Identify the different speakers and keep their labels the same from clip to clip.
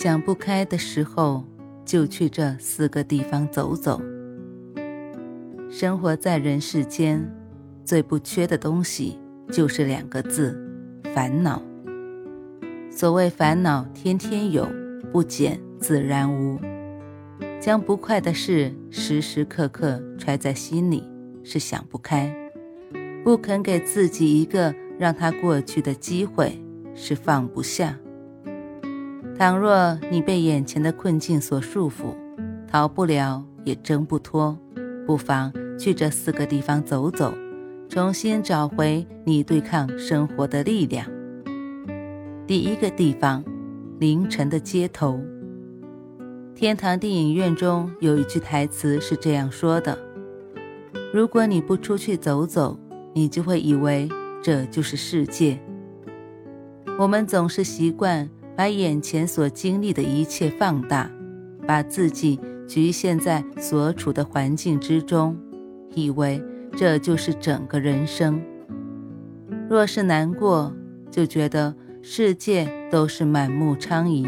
Speaker 1: 想不开的时候，就去这四个地方走走。生活在人世间，最不缺的东西就是两个字：烦恼。所谓烦恼，天天有，不减自然无。将不快的事时时刻刻揣在心里，是想不开；不肯给自己一个让它过去的机会，是放不下。倘若你被眼前的困境所束缚，逃不了也挣不脱，不妨去这四个地方走走，重新找回你对抗生活的力量。第一个地方，凌晨的街头。天堂电影院中有一句台词是这样说的：“如果你不出去走走，你就会以为这就是世界。”我们总是习惯。把眼前所经历的一切放大，把自己局限在所处的环境之中，以为这就是整个人生。若是难过，就觉得世界都是满目疮痍；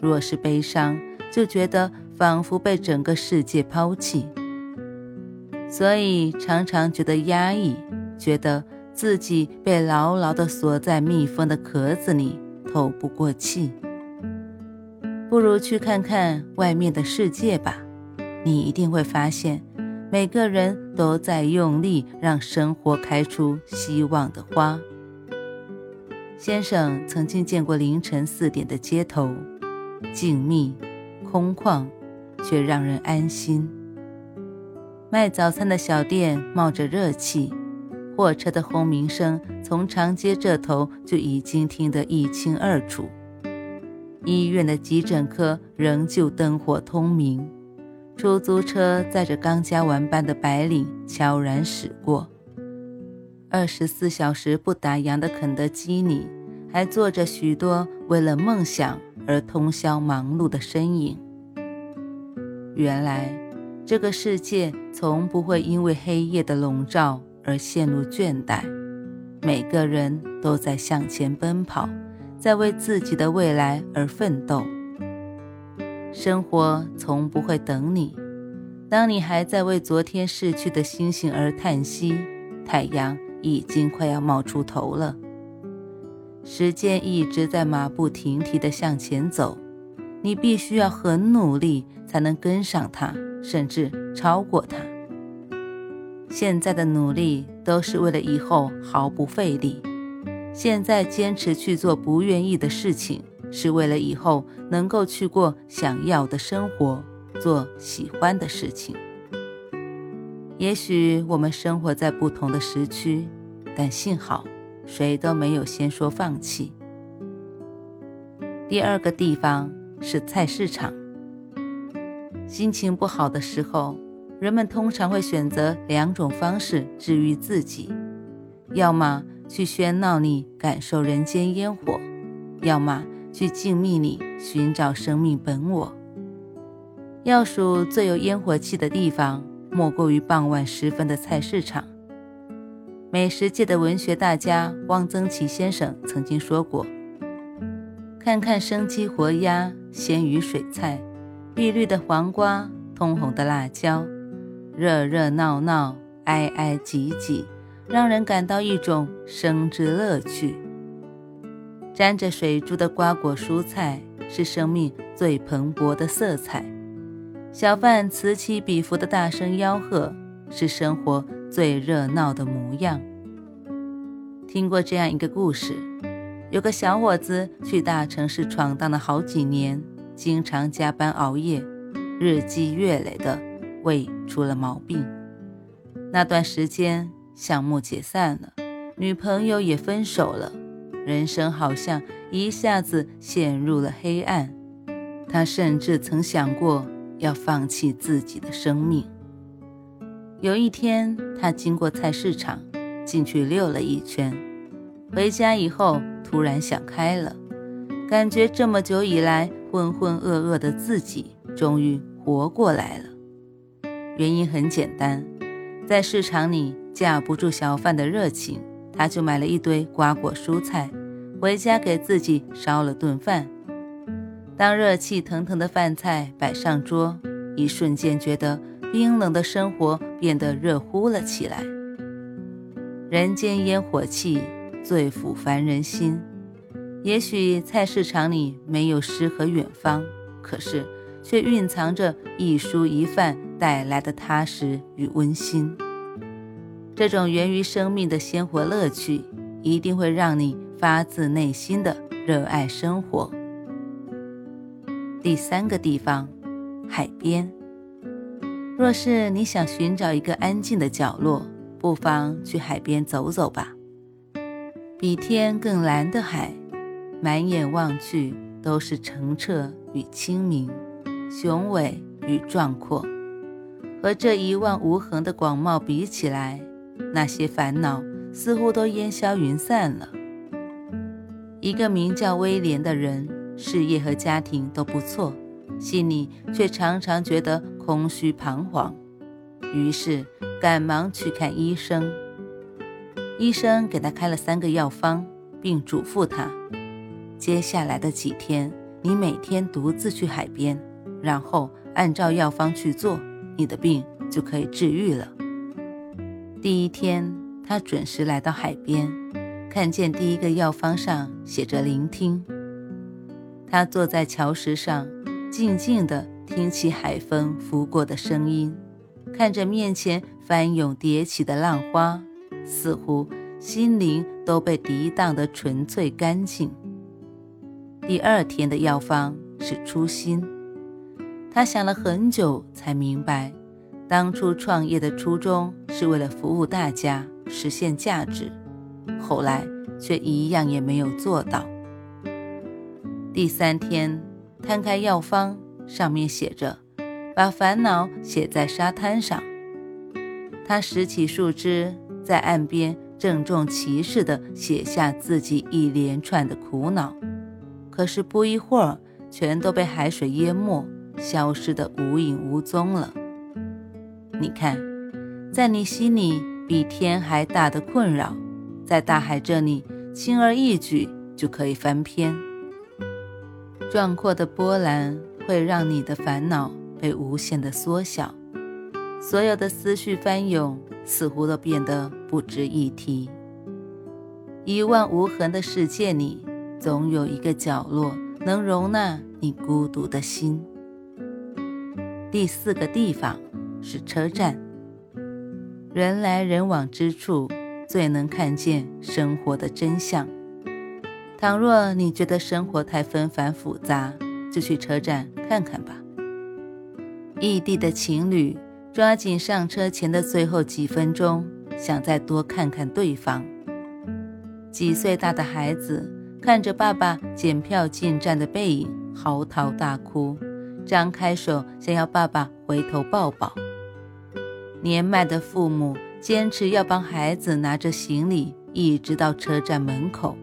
Speaker 1: 若是悲伤，就觉得仿佛被整个世界抛弃。所以常常觉得压抑，觉得自己被牢牢地锁在密封的壳子里。透不过气，不如去看看外面的世界吧。你一定会发现，每个人都在用力让生活开出希望的花。先生曾经见过凌晨四点的街头，静谧、空旷，却让人安心。卖早餐的小店冒着热气。货车的轰鸣声从长街这头就已经听得一清二楚，医院的急诊科仍旧灯火通明，出租车载着刚加完班的白领悄然驶过，二十四小时不打烊的肯德基里，还坐着许多为了梦想而通宵忙碌的身影。原来，这个世界从不会因为黑夜的笼罩。而陷入倦怠，每个人都在向前奔跑，在为自己的未来而奋斗。生活从不会等你，当你还在为昨天逝去的星星而叹息，太阳已经快要冒出头了。时间一直在马不停蹄地向前走，你必须要很努力才能跟上它，甚至超过它。现在的努力都是为了以后毫不费力。现在坚持去做不愿意的事情，是为了以后能够去过想要的生活，做喜欢的事情。也许我们生活在不同的时区，但幸好谁都没有先说放弃。第二个地方是菜市场。心情不好的时候。人们通常会选择两种方式治愈自己：要么去喧闹里感受人间烟火，要么去静谧里寻找生命本我。要数最有烟火气的地方，莫过于傍晚时分的菜市场。美食界的文学大家汪曾祺先生曾经说过：“看看生鸡活鸭、鲜鱼水菜、碧绿的黄瓜、通红的辣椒。”热热闹闹，挨挨挤挤，让人感到一种生之乐趣。沾着水珠的瓜果蔬菜是生命最蓬勃的色彩，小贩此起彼伏的大声吆喝是生活最热闹的模样。听过这样一个故事：有个小伙子去大城市闯荡了好几年，经常加班熬夜，日积月累的。胃出了毛病，那段时间项目解散了，女朋友也分手了，人生好像一下子陷入了黑暗。他甚至曾想过要放弃自己的生命。有一天，他经过菜市场，进去溜了一圈，回家以后突然想开了，感觉这么久以来浑浑噩噩的自己终于活过来了。原因很简单，在市场里架不住小贩的热情，他就买了一堆瓜果蔬菜，回家给自己烧了顿饭。当热气腾腾的饭菜摆上桌，一瞬间觉得冰冷的生活变得热乎了起来。人间烟火气，最抚凡人心。也许菜市场里没有诗和远方，可是却蕴藏着一蔬一饭带来的踏实与温馨。这种源于生命的鲜活乐趣，一定会让你发自内心的热爱生活。第三个地方，海边。若是你想寻找一个安静的角落，不妨去海边走走吧。比天更蓝的海，满眼望去都是澄澈与清明，雄伟与壮阔。和这一望无垠的广袤比起来，那些烦恼似乎都烟消云散了。一个名叫威廉的人。事业和家庭都不错，心里却常常觉得空虚彷徨，于是赶忙去看医生。医生给他开了三个药方，并嘱咐他：接下来的几天，你每天独自去海边，然后按照药方去做，你的病就可以治愈了。第一天，他准时来到海边，看见第一个药方上写着“聆听”。他坐在桥石上，静静地听起海风拂过的声音，看着面前翻涌叠起的浪花，似乎心灵都被涤荡得纯粹干净。第二天的药方是初心，他想了很久才明白，当初创业的初衷是为了服务大家，实现价值，后来却一样也没有做到。第三天，摊开药方，上面写着：“把烦恼写在沙滩上。”他拾起树枝，在岸边郑重其事地写下自己一连串的苦恼。可是不一会儿，全都被海水淹没，消失得无影无踪了。你看，在你心里比天还大的困扰，在大海这里轻而易举就可以翻篇。壮阔的波澜会让你的烦恼被无限的缩小，所有的思绪翻涌，似乎都变得不值一提。一望无痕的世界里，总有一个角落能容纳你孤独的心。第四个地方是车站，人来人往之处，最能看见生活的真相。倘若你觉得生活太纷繁复杂，就去车站看看吧。异地的情侣抓紧上车前的最后几分钟，想再多看看对方。几岁大的孩子看着爸爸检票进站的背影，嚎啕大哭，张开手想要爸爸回头抱抱。年迈的父母坚持要帮孩子拿着行李，一直到车站门口。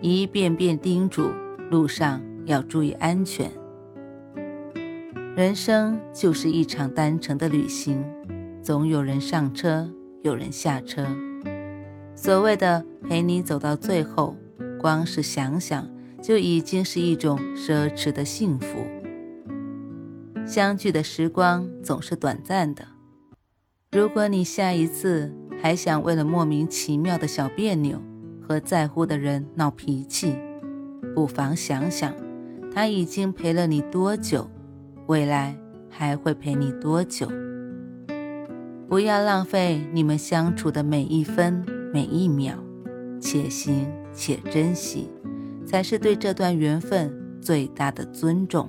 Speaker 1: 一遍遍叮嘱路上要注意安全。人生就是一场单程的旅行，总有人上车，有人下车。所谓的陪你走到最后，光是想想就已经是一种奢侈的幸福。相聚的时光总是短暂的，如果你下一次还想为了莫名其妙的小别扭，和在乎的人闹脾气，不妨想想，他已经陪了你多久，未来还会陪你多久？不要浪费你们相处的每一分每一秒，且行且珍惜，才是对这段缘分最大的尊重。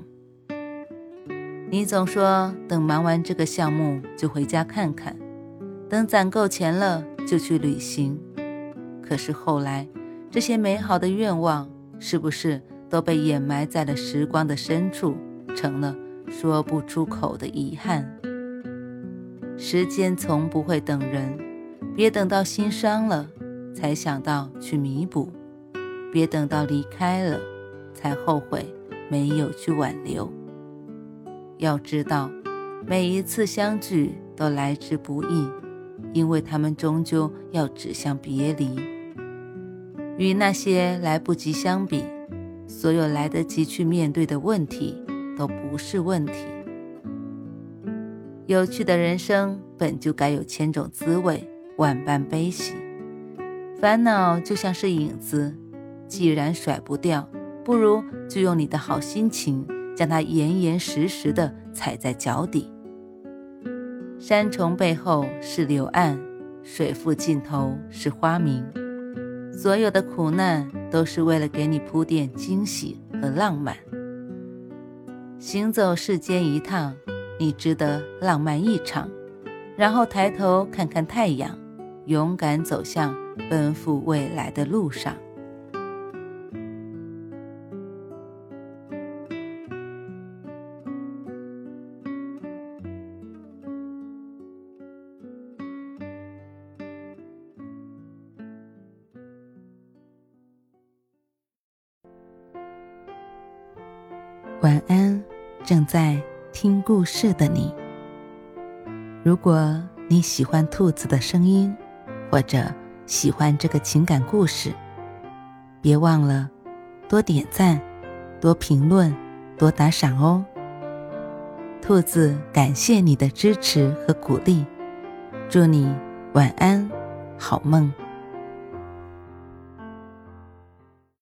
Speaker 1: 你总说等忙完这个项目就回家看看，等攒够钱了就去旅行。可是后来，这些美好的愿望是不是都被掩埋在了时光的深处，成了说不出口的遗憾。时间从不会等人，别等到心伤了才想到去弥补，别等到离开了才后悔没有去挽留。要知道，每一次相聚都来之不易，因为他们终究要指向别离。与那些来不及相比，所有来得及去面对的问题都不是问题。有趣的人生本就该有千种滋味，万般悲喜。烦恼就像是影子，既然甩不掉，不如就用你的好心情。将它严严实实地踩在脚底。山重背后是柳岸，水复尽头是花明。所有的苦难都是为了给你铺垫惊喜和浪漫。行走世间一趟，你值得浪漫一场。然后抬头看看太阳，勇敢走向奔赴未来的路上。晚安，正在听故事的你。如果你喜欢兔子的声音，或者喜欢这个情感故事，别忘了多点赞、多评论、多打赏哦。兔子感谢你的支持和鼓励，祝你晚安，好梦。